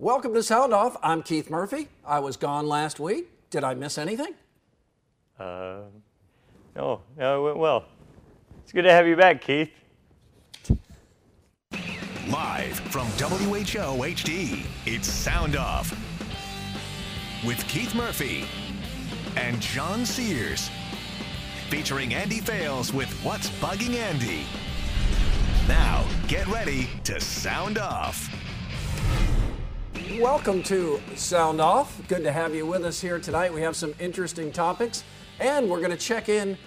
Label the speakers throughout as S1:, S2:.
S1: Welcome to Sound Off. I'm Keith Murphy. I was gone last week. Did I miss anything?
S2: Uh, no, no, it went well. It's good to have you back, Keith.
S3: Live from WHO HD, it's Sound Off with Keith Murphy and John Sears. Featuring Andy Fales with What's Bugging Andy. Now, get ready to sound off.
S1: Welcome to Sound Off. Good to have you with us here tonight. We have some interesting topics, and we're going to check in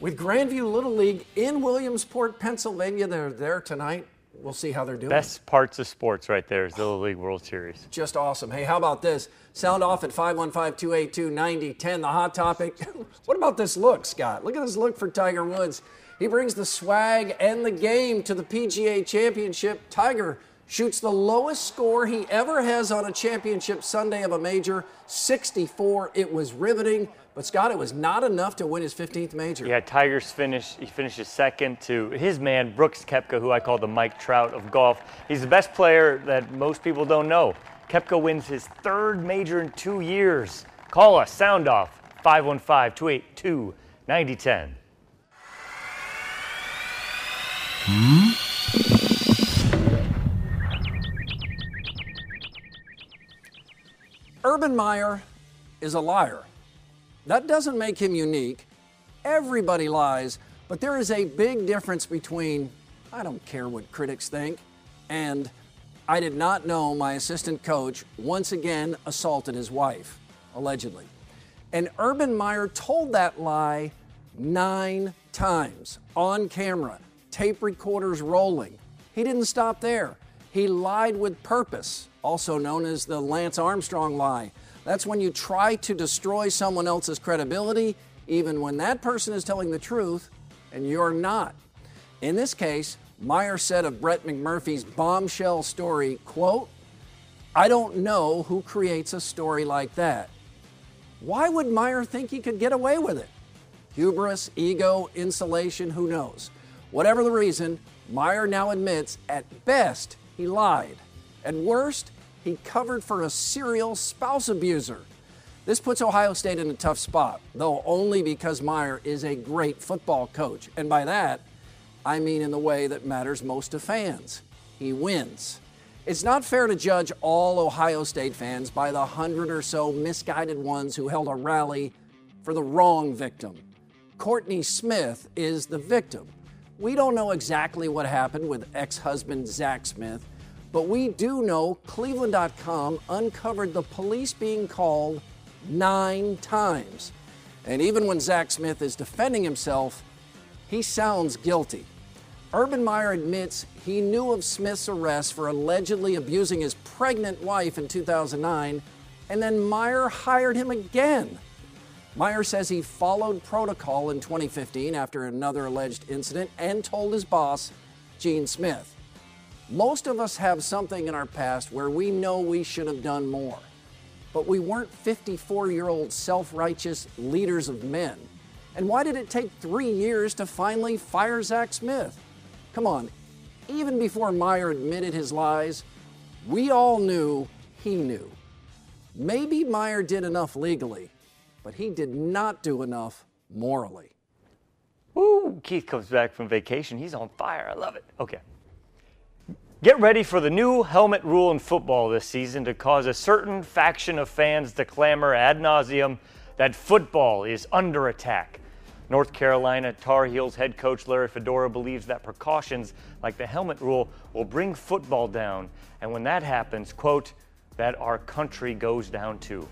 S1: with Grandview Little League in Williamsport, Pennsylvania. They're there tonight. We'll see how they're doing.
S2: Best parts of sports right there is the Little League World Series.
S1: Just awesome. Hey, how about this? Sound off at 515 282 9010. The hot topic. what about this look, Scott? Look at this look for Tiger Woods. He brings the swag and the game to the PGA Championship. Tiger shoots the lowest score he ever has on a championship Sunday of a major, 64. It was riveting, but Scott, it was not enough to win his 15th major.
S2: Yeah, Tigers finish. He finishes second to his man Brooks Koepka, who I call the Mike Trout of golf. He's the best player that most people don't know. Koepka wins his third major in two years. Call us, sound off, 515 282 9010.
S1: Urban Meyer is a liar. That doesn't make him unique. Everybody lies, but there is a big difference between I don't care what critics think and I did not know my assistant coach once again assaulted his wife, allegedly. And Urban Meyer told that lie nine times on camera, tape recorders rolling. He didn't stop there. He lied with purpose, also known as the Lance Armstrong lie. That's when you try to destroy someone else's credibility, even when that person is telling the truth and you're not. In this case, Meyer said of Brett McMurphy's bombshell story, quote, I don't know who creates a story like that. Why would Meyer think he could get away with it? Hubris, ego, insulation, who knows? Whatever the reason, Meyer now admits at best he lied. At worst, he covered for a serial spouse abuser. This puts Ohio State in a tough spot, though only because Meyer is a great football coach. And by that, I mean in the way that matters most to fans. He wins. It's not fair to judge all Ohio State fans by the hundred or so misguided ones who held a rally for the wrong victim. Courtney Smith is the victim. We don't know exactly what happened with ex husband Zach Smith, but we do know Cleveland.com uncovered the police being called nine times. And even when Zach Smith is defending himself, he sounds guilty. Urban Meyer admits he knew of Smith's arrest for allegedly abusing his pregnant wife in 2009, and then Meyer hired him again. Meyer says he followed protocol in 2015 after another alleged incident and told his boss, Gene Smith. Most of us have something in our past where we know we should have done more, but we weren't 54 year old self righteous leaders of men. And why did it take three years to finally fire Zach Smith? Come on, even before Meyer admitted his lies, we all knew he knew. Maybe Meyer did enough legally, but he did not do enough morally.
S2: Woo! Keith comes back from vacation. He's on fire. I love it. Okay. Get ready for the new helmet rule in football this season to cause a certain faction of fans to clamor ad nauseum that football is under attack. North Carolina Tar Heels head coach Larry Fedora believes that precautions like the helmet rule will bring football down, and when that happens, quote, that our country goes down too.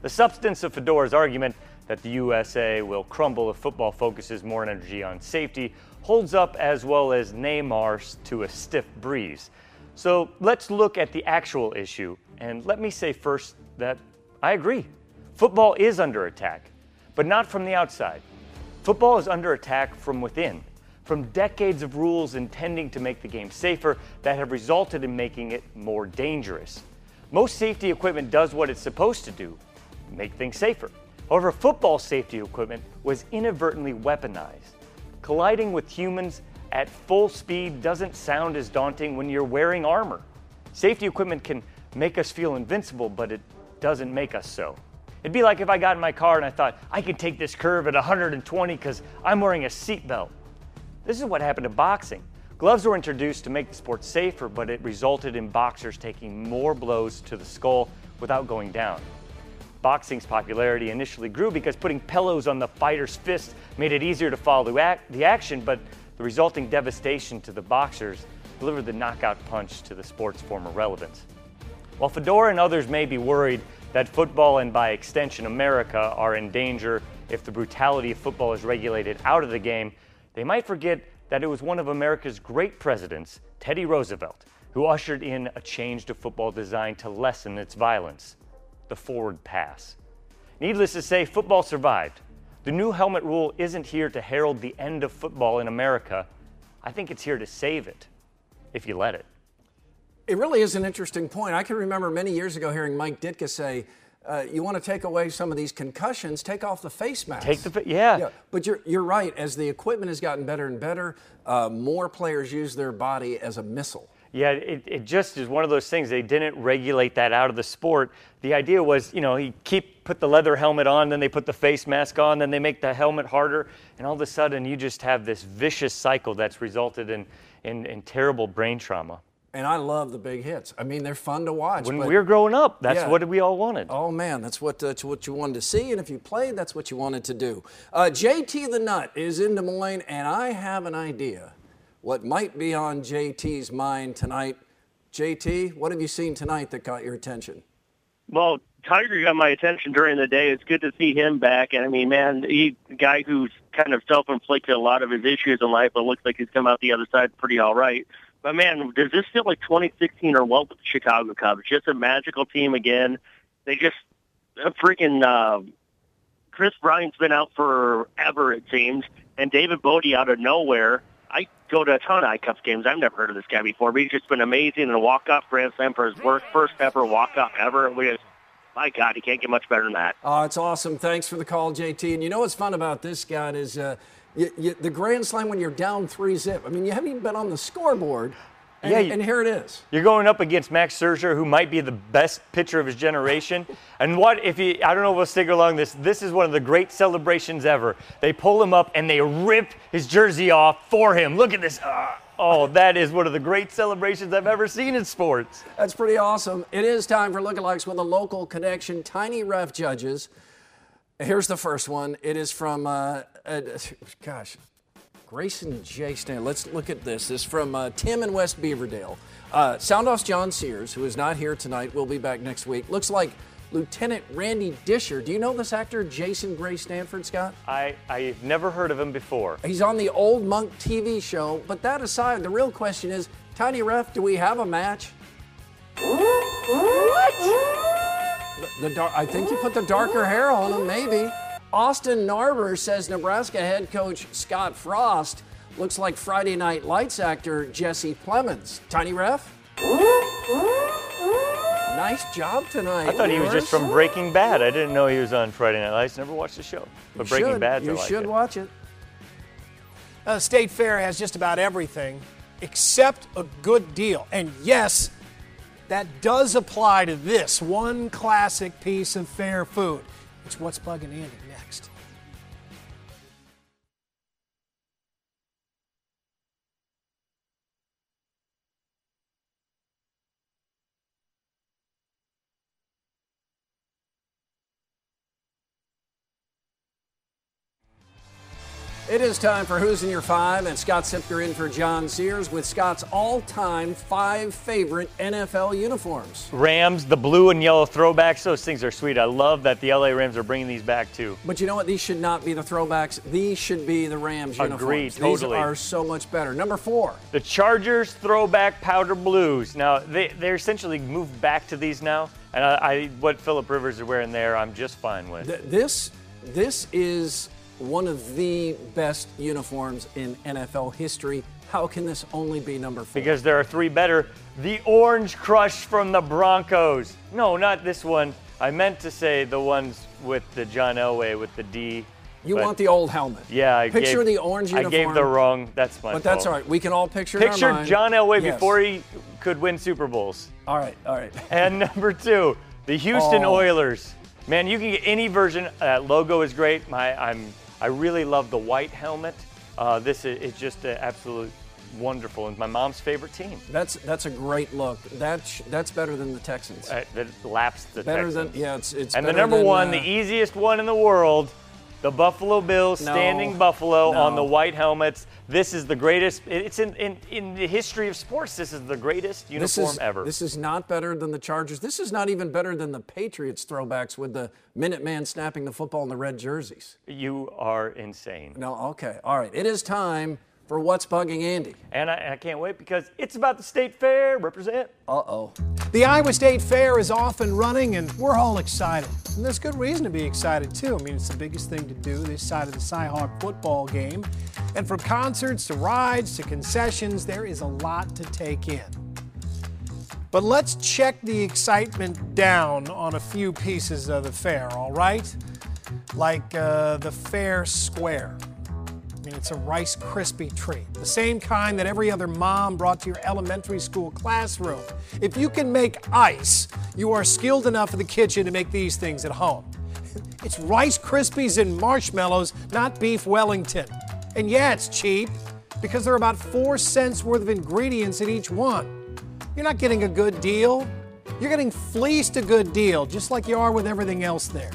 S2: The substance of Fedora's argument that the USA will crumble if football focuses more energy on safety holds up as well as Neymar to a stiff breeze. So let's look at the actual issue. And let me say first that I agree. Football is under attack, but not from the outside. Football is under attack from within, from decades of rules intending to make the game safer that have resulted in making it more dangerous. Most safety equipment does what it's supposed to do make things safer. However, football safety equipment was inadvertently weaponized. Colliding with humans at full speed doesn't sound as daunting when you're wearing armor. Safety equipment can make us feel invincible, but it doesn't make us so. It'd be like if I got in my car and I thought, I can take this curve at 120 because I'm wearing a seatbelt. This is what happened to boxing. Gloves were introduced to make the sport safer, but it resulted in boxers taking more blows to the skull without going down. Boxing's popularity initially grew because putting pillows on the fighter's fist made it easier to follow the, act, the action, but the resulting devastation to the boxers delivered the knockout punch to the sport's former relevance. While Fedora and others may be worried that football and by extension America are in danger if the brutality of football is regulated out of the game, they might forget that it was one of America's great presidents, Teddy Roosevelt, who ushered in a change to football designed to lessen its violence the forward pass. Needless to say, football survived. The new helmet rule isn't here to herald the end of football in America. I think it's here to save it, if you let it.
S1: It really is an interesting point. I can remember many years ago hearing Mike Ditka say, uh, you want to take away some of these concussions, take off the face mask.
S2: Take the yeah. yeah.
S1: But you're you're right. As the equipment has gotten better and better, uh, more players use their body as a missile.
S2: Yeah, it, it just is one of those things. They didn't regulate that out of the sport. The idea was, you know, he keep put the leather helmet on, then they put the face mask on, then they make the helmet harder, and all of a sudden you just have this vicious cycle that's resulted in, in, in terrible brain trauma.
S1: And I love the big hits. I mean, they're fun to watch.
S2: When we were growing up, that's yeah. what we all wanted.
S1: Oh man, that's what uh, what you wanted to see, and if you played, that's what you wanted to do. Uh, JT the Nut is in Des Moines, and I have an idea what might be on JT's mind tonight. JT, what have you seen tonight that caught your attention?
S4: Well, Tiger got my attention during the day. It's good to see him back. And I mean, man, he guy who's kind of self-inflicted a lot of his issues in life, but looks like he's come out the other side pretty all right. But man, does this feel like 2016 or what with the Chicago Cubs? Just a magical team again. They just a freaking uh, Kris Bryant's been out forever it seems, and David Bote out of nowhere I go to a ton of I-Cubs games. I've never heard of this guy before, but he's just been amazing and a walk-off Grand Slam for his worst, first ever walk-off ever. We just, my God, he can't get much better than that.
S1: Oh, it's awesome. Thanks for the call, JT. And you know what's fun about this, Scott, is uh, you, you, the Grand Slam when you're down three zip. I mean, you haven't even been on the scoreboard, and, yeah, and here it is.
S2: You're going up against Max Scherzer, who might be the best pitcher of his generation. and what if he? I don't know if we'll stick along this. This is one of the great celebrations ever. They pull him up and they rip his jersey off for him. Look at this. Uh, oh, that is one of the great celebrations I've ever seen in sports.
S1: That's pretty awesome. It is time for lookalikes with a local connection. Tiny ref judges. Here's the first one. It is from, uh, uh, gosh, Grayson J. Stan. Let's look at this. This is from uh, Tim in West Beaverdale. Uh, Soundoff's John Sears, who is not here tonight, will be back next week. Looks like Lieutenant Randy Disher. Do you know this actor, Jason Gray Stanford, Scott?
S2: I, I've never heard of him before.
S1: He's on the Old Monk TV show. But that aside, the real question is Tiny Ref, do we have a match? What? The, the, I think you put the darker hair on him, maybe. Austin Narber says Nebraska head coach Scott Frost looks like Friday Night Lights actor Jesse Plemons. Tiny ref? Nice job tonight.
S2: I thought he was just from Breaking Bad. I didn't know he was on Friday Night Lights. Never watched the show. But you Breaking Bad,
S1: you
S2: like
S1: should
S2: it.
S1: watch it.
S5: Uh, State Fair has just about everything except a good deal. And yes, that does apply to this one classic piece of fair food. It's what's bugging Andy.
S1: It is time for Who's in Your Five, and Scott Siepker in for John Sears with Scott's all time five favorite NFL uniforms.
S2: Rams, the blue and yellow throwbacks, those things are sweet. I love that the LA Rams are bringing these back too.
S1: But you know what? These should not be the throwbacks. These should be the Rams uniforms.
S2: Agreed,
S1: These are so much better. Number four.
S2: The Chargers throwback powder blues. Now, they, they're essentially moved back to these now, and I, I what Philip Rivers is wearing there, I'm just fine with.
S1: Th- This this is one of the best uniforms in NFL history. How can this only be number four?
S2: because there are three better. The Orange Crush from the Broncos. No, not this one. I meant to say the ones with the John Elway with the D.
S1: you want the old helmet.
S2: Yeah, I
S1: picture
S2: gave-
S1: the orange uniform.
S2: I gave the wrong. That's my
S1: But that's
S2: fault.
S1: all right. We can all picture.
S2: Picture. John Elway
S1: Yes.
S2: before he could win Super Bowls.
S1: All right, all right.
S2: And number two, the Houston
S1: Oh.
S2: Oilers. Man, you can get any version. That logo is great. My, I'm, I really love the white helmet. Uh, this is it's just uh, absolute wonderful, and my mom's favorite team.
S1: That's that's a great look. That's that's better than the Texans.
S2: Uh, that laps the
S1: better
S2: Texans.
S1: than yeah. It's it's
S2: And the number
S1: than,
S2: one,
S1: uh,
S2: the easiest one in the world, the Buffalo Bills,
S1: No,
S2: standing Buffalo on the white helmets. This is the greatest. It's in, in, in the history of sports. This is the greatest
S1: This
S2: uniform
S1: is,
S2: ever.
S1: This is not better than the Chargers. This is not even better than the Patriots throwbacks with the Minuteman snapping the football in the red jerseys.
S2: you are insane.
S1: No, okay. All right. It is time for What's Bugging Andy.
S2: And I, I can't wait because it's about the state fair. Represent.
S1: Uh oh.
S5: The Iowa State Fair is off and running, and we're all excited. And there's good reason to be excited, too. I mean, it's the biggest thing to do this side of the Cyhawk football game. And from concerts to rides to concessions, there is a lot to take in. But let's check the excitement down on a few pieces of the fair, all right? Like uh, the Fair Square. I mean, it's a Rice Krispie treat, the same kind that every other mom brought to your elementary school classroom. If you can make ice, you are skilled enough in the kitchen to make these things at home. It's Rice Krispies and marshmallows, not beef Wellington. And yeah, it's cheap because there are about four cents worth of ingredients in each one. You're not getting a good deal. You're getting fleeced a good deal, just like you are with everything else there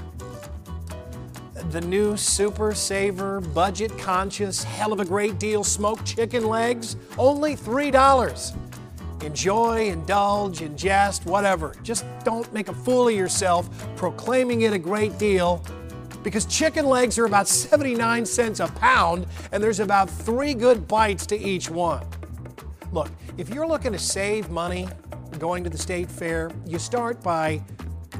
S5: the new Super Saver budget conscious, hell of a great deal smoked chicken legs, only $3. Enjoy, indulge, ingest, whatever. Just don't make a fool of yourself proclaiming it a great deal because chicken legs are about 79 cents a pound and there's about three good bites to each one. Look, if you're looking to save money going to the state fair, you start by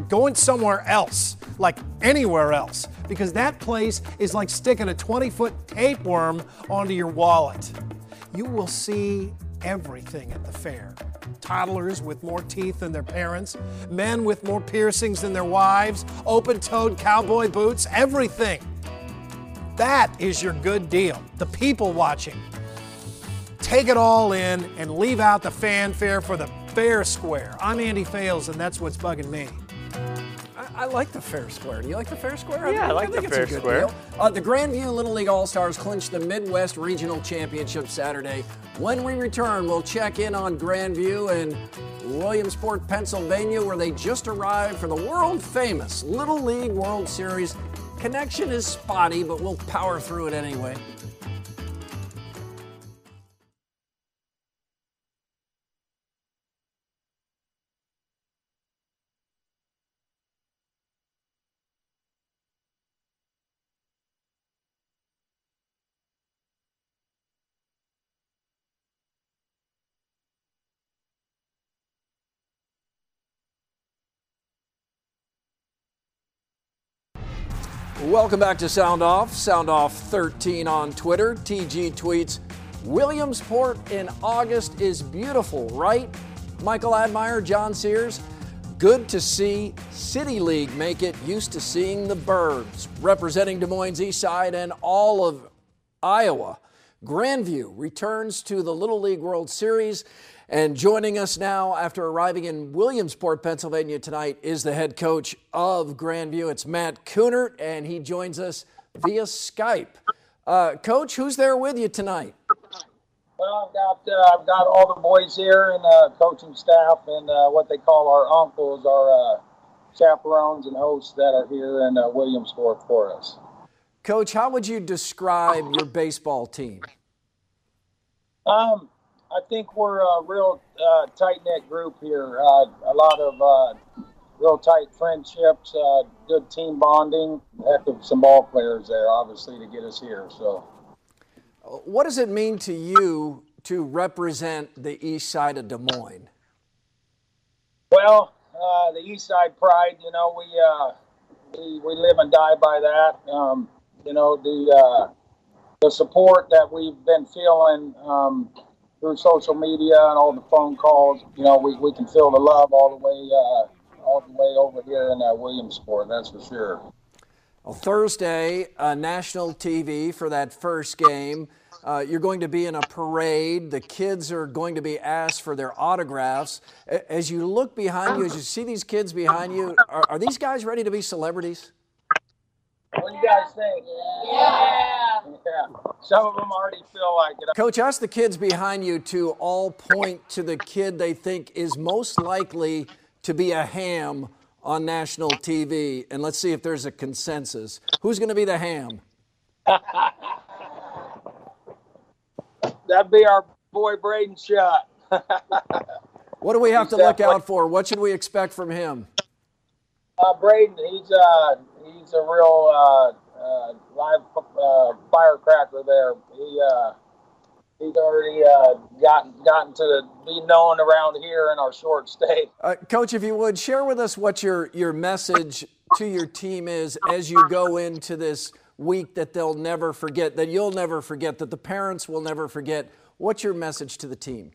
S5: going somewhere else, like anywhere else, because that place is like sticking a 20 foot tapeworm onto your wallet. You will see everything at the fair. Toddlers with more teeth than their parents, men with more piercings than their wives, open toed cowboy boots, everything. That is your good deal. The people watching. Take it all in and leave out the fanfare for the fair square. I'm Andy Fales, and that's what's bugging me.
S1: I, I like the Fair Square. Do you like the Fair Square?
S2: Yeah, I like the Fair Square.
S1: Uh, the Grandview Little League All Stars clinched the Midwest Regional Championship Saturday. When we return, we'll check in on Grandview and Williamsport, Pennsylvania, where they just arrived for the world famous Little League World Series. Connection is spotty, but we'll power through it anyway. Welcome back to Sound Off. Sound Off 13 on Twitter. TG tweets Williamsport in August is beautiful, right? Michael Admire, John Sears. Good to see City League make it. Used to seeing the birds representing Des Moines East Side and all of Iowa. Grandview returns to the Little League World Series. And joining us now after arriving in Williamsport, Pennsylvania tonight is the head coach of Grandview. It's Matt Coonert, and he joins us via Skype. Uh, coach, who's there with you tonight?
S6: Well, I've got uh, I've got all the boys here and uh, coaching staff and uh, what they call our uncles, our uh, chaperones and hosts that are here in uh, Williamsport for us.
S1: Coach, how would you describe your baseball team?
S6: Um, I think we're a real uh, tight knit group here. Uh, a lot of uh, real tight friendships, uh, good team bonding. Heck of some ball players there, obviously, to get us here. So,
S1: what does it mean to you to represent the east side of Des Moines?
S6: Well, uh, the east side pride. You know, we uh, we we live and die by that. Um, you know, the uh, the support that we've been feeling. Um, through social media and all the phone calls, you know, we, we can feel the love all the way uh, all the way over here in uh, Williamsport, that's for sure.
S1: Well, Thursday, uh, national TV for that first game. Uh, you're going to be in a parade. The kids are going to be asked for their autographs. As you look behind you, as you see these kids behind you, are, are these guys ready to be celebrities?
S6: What do you guys think? Yeah. Some of them already feel like it.
S1: Coach, ask the kids behind you to all point to the kid they think is most likely to be a ham on national TV, and let's see if there's a consensus. Who's going to be the ham?
S6: That'd be our boy Braden Shot.
S1: what do we have to look out for? What should we expect from him?
S6: Uh, Braden, he's uh, he's a real uh, uh, live uh, firecracker there. He uh, he's already uh, gotten gotten to be known around here in our short stay.
S1: Uh, Coach, if you would share with us what your your message to your team is as you go into this week that they'll never forget, that you'll never forget, that the parents will never forget. What's your message to the team?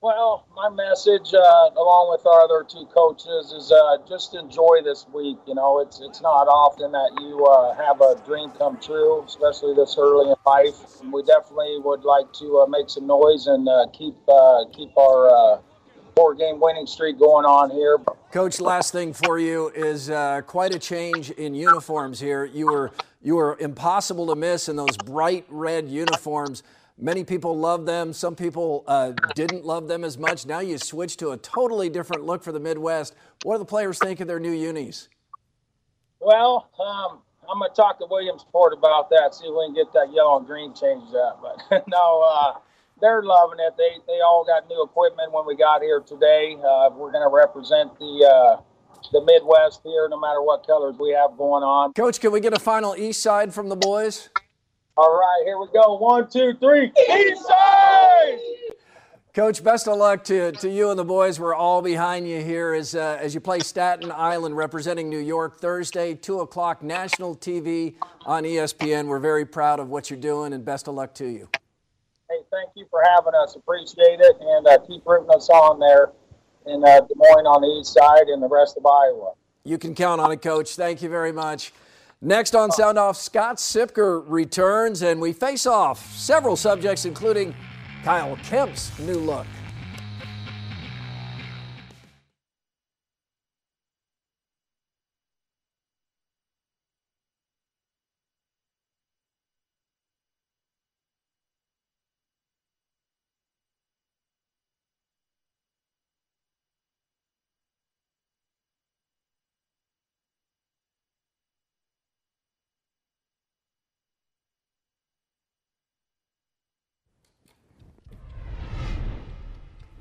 S6: Well, my message, uh, along with our other two coaches, is uh, just enjoy this week. You know, it's it's not often that you uh, have a dream come true, especially this early in life. And we definitely would like to uh, make some noise and uh, keep uh, keep our four-game winning streak going on here.
S1: Coach, last thing for you is quite a change in uniforms here. You were you were impossible to miss in those bright red uniforms. Many people love them. Some people uh, didn't love them as much. Now you switch to a totally different look for the Midwest. What do the players think of their new unis?
S6: Well, um, I'm going to talk to Williamsport about that, see if we can get that yellow and green changed up. But no, uh, they're loving it. They, they all got new equipment when we got here today. Uh, we're going to represent the uh, the Midwest here, no matter what colors we have going on.
S1: Coach, can we get a final East side from the boys?
S6: All right, here we go. One, two, three. East side!
S1: Coach, best of luck to, to you and the boys. We're all behind you here as, uh, as you play Staten Island representing New York Thursday, 2 o'clock, national TV on ESPN. We're very proud of what you're doing and best of luck to you.
S6: Hey, thank you for having us. Appreciate it. And uh, keep rooting us on there in uh, Des Moines on the east side and the rest of Iowa.
S1: You can count on it, Coach. Thank you very much. Next on Sound Off, Scott Siepker returns, and we face off several subjects, including Kyle Kempt's new look.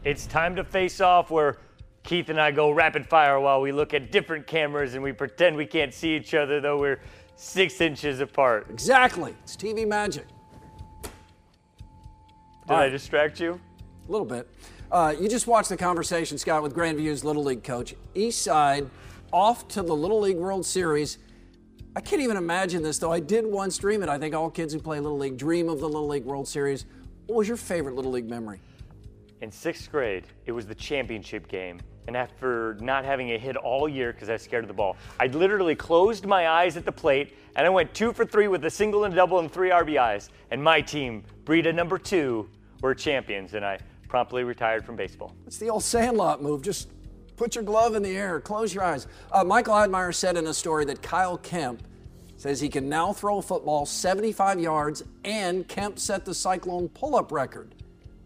S2: It's time to face off where Keith and I go rapid fire while we look at different cameras and we pretend we can't see each other though we're six inches apart.
S1: Exactly. It's TV magic.
S2: Did right. I distract you?
S1: A little bit. Uh, you just watched the conversation, Scott, with Grandview's Little League coach. East Side off to the Little League World Series. I can't even imagine this, though. I did once dream it. I think all kids who play Little League dream of the Little League World Series. What was your favorite Little League memory?
S2: In sixth grade, it was the championship game. And after not having a hit all year because I was scared of the ball, I literally closed my eyes at the plate and I went two for three with a single and a double and three RBIs. And my team, Breida number two, were champions. And I promptly retired from baseball.
S1: It's the old Sandlot move. Just put your glove in the air, close your eyes. Uh, Michael Admire said in a story that Kyle Kempt says he can now throw a football 75 yards, and Kempt set the Cyclone pull up record.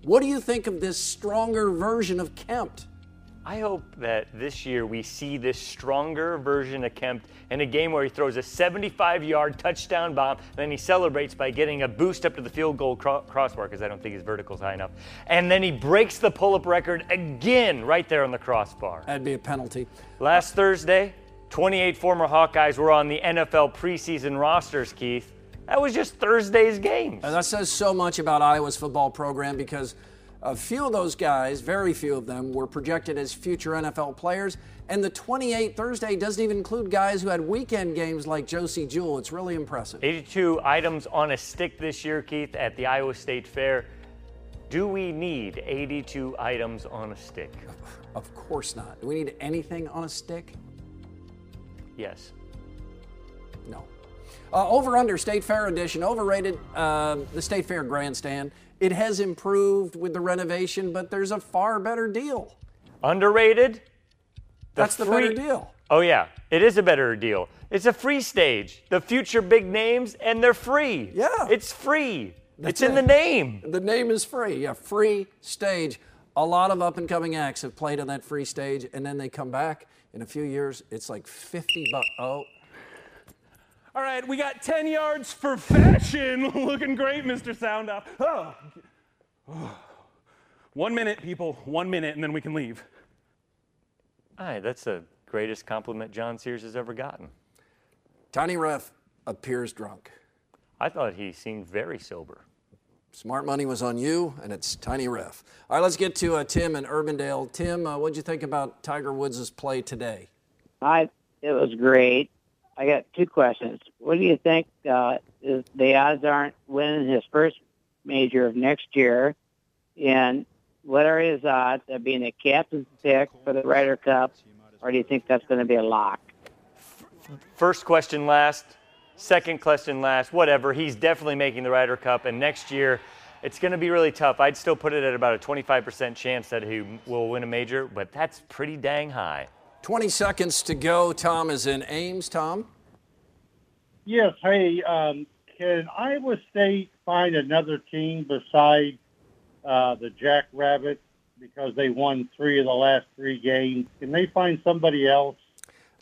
S1: What do you think of this stronger version of Kempt?
S2: I hope that this year we see this stronger version of Kempt in a game where he throws a 75 yard touchdown bomb, and then he celebrates by getting a boost up to the field goal cro- crossbar because I don't think his vertical's high enough. And then he breaks the pull up record again right there on the crossbar.
S1: That'd be a penalty.
S2: Last Thursday, 28 former Hawkeyes were on the NFL preseason rosters, Keith. That was just Thursday's games.
S1: And that says so much about Iowa's football program because a few of those guys, very few of them, were projected as future NFL players. And the 28 Thursday doesn't even include guys who had weekend games like Josey Jewell. It's really impressive.
S2: 82 items on a stick this year, Keith, at the Iowa State Fair. Do we need 82 items on a stick?
S1: Of course not. Do we need anything on a stick?
S2: Yes.
S1: No. Uh, over under State Fair edition, overrated uh, the State Fair grandstand. It has improved with the renovation, but there's a far better deal.
S2: Underrated?
S1: That's the
S2: free-
S1: better deal.
S2: Oh, yeah, it is a better deal. It's a free stage. The future big names, and they're free.
S1: Yeah.
S2: It's free.
S1: That's
S2: it's in
S1: it.
S2: the name.
S1: The name is free. Yeah, free stage. A lot of up and coming acts have played on that free stage, and then they come back in a few years. It's like 50 bucks. Oh,
S7: All right, we got 10 yards for fashion. Looking great, Mr. Soundoff. Oh. One minute, people. One minute, and then we can leave.
S2: Aye, that's the greatest compliment John Sears has ever gotten.
S1: Tiny Ref appears drunk.
S2: I thought he seemed very sober.
S1: Smart money was on you, and it's Tiny Ref. All right, let's get to uh, Tim in Urbandale. Tim, uh, what'd you think about Tiger Woods' play today?
S8: I it was great. I got two questions. What do you think uh, is the odds aren't winning his first major of next year, and what are his odds of being a captain's pick for the Ryder Cup, or do you think that's going to be a lock?
S2: First question last, second question last, whatever. He's definitely making the Ryder Cup, and next year it's going to be really tough. I'd still put it at about a 25% chance that he will win a major, but that's pretty dang high.
S1: 20 seconds to go. Tom is in Ames. Tom?
S9: Yes. Hey, um, can Iowa State find another team beside uh, the Jackrabbits because they won three of the last three games? Can they find somebody else?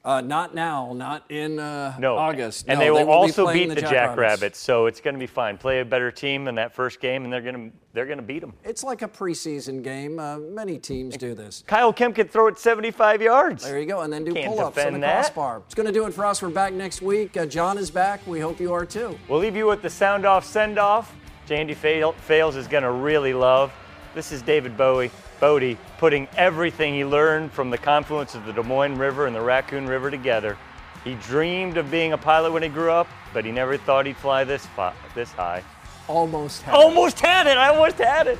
S1: Uh, not now, not in uh,
S2: No.
S1: August.
S2: And
S1: No,
S2: they will
S1: be
S2: also
S1: playing
S2: beat the,
S1: Jackrabbits.
S2: Jackrabbits, so it's going to be fine. Play a better team in that first game, and they're going to they're going to beat them.
S1: It's like a preseason game. Uh, many teams do this.
S2: Kyle Kempt can throw it 75 yards.
S1: There you go, and then do
S2: Can't
S1: pull-ups on the
S2: that.
S1: crossbar. It's going to do it for us. We're back next week. Uh, John is back. We hope you are too.
S2: We'll leave you with the sound off send off. Jandy Fales is going to really love. This is David Bowie, Bote, putting everything he learned from the confluence of the Des Moines River and the Raccoon River together. He dreamed of being a pilot when he grew up, but he never thought he'd fly this fi- this high.
S1: Almost. Had it.
S2: Almost had it. I almost had it.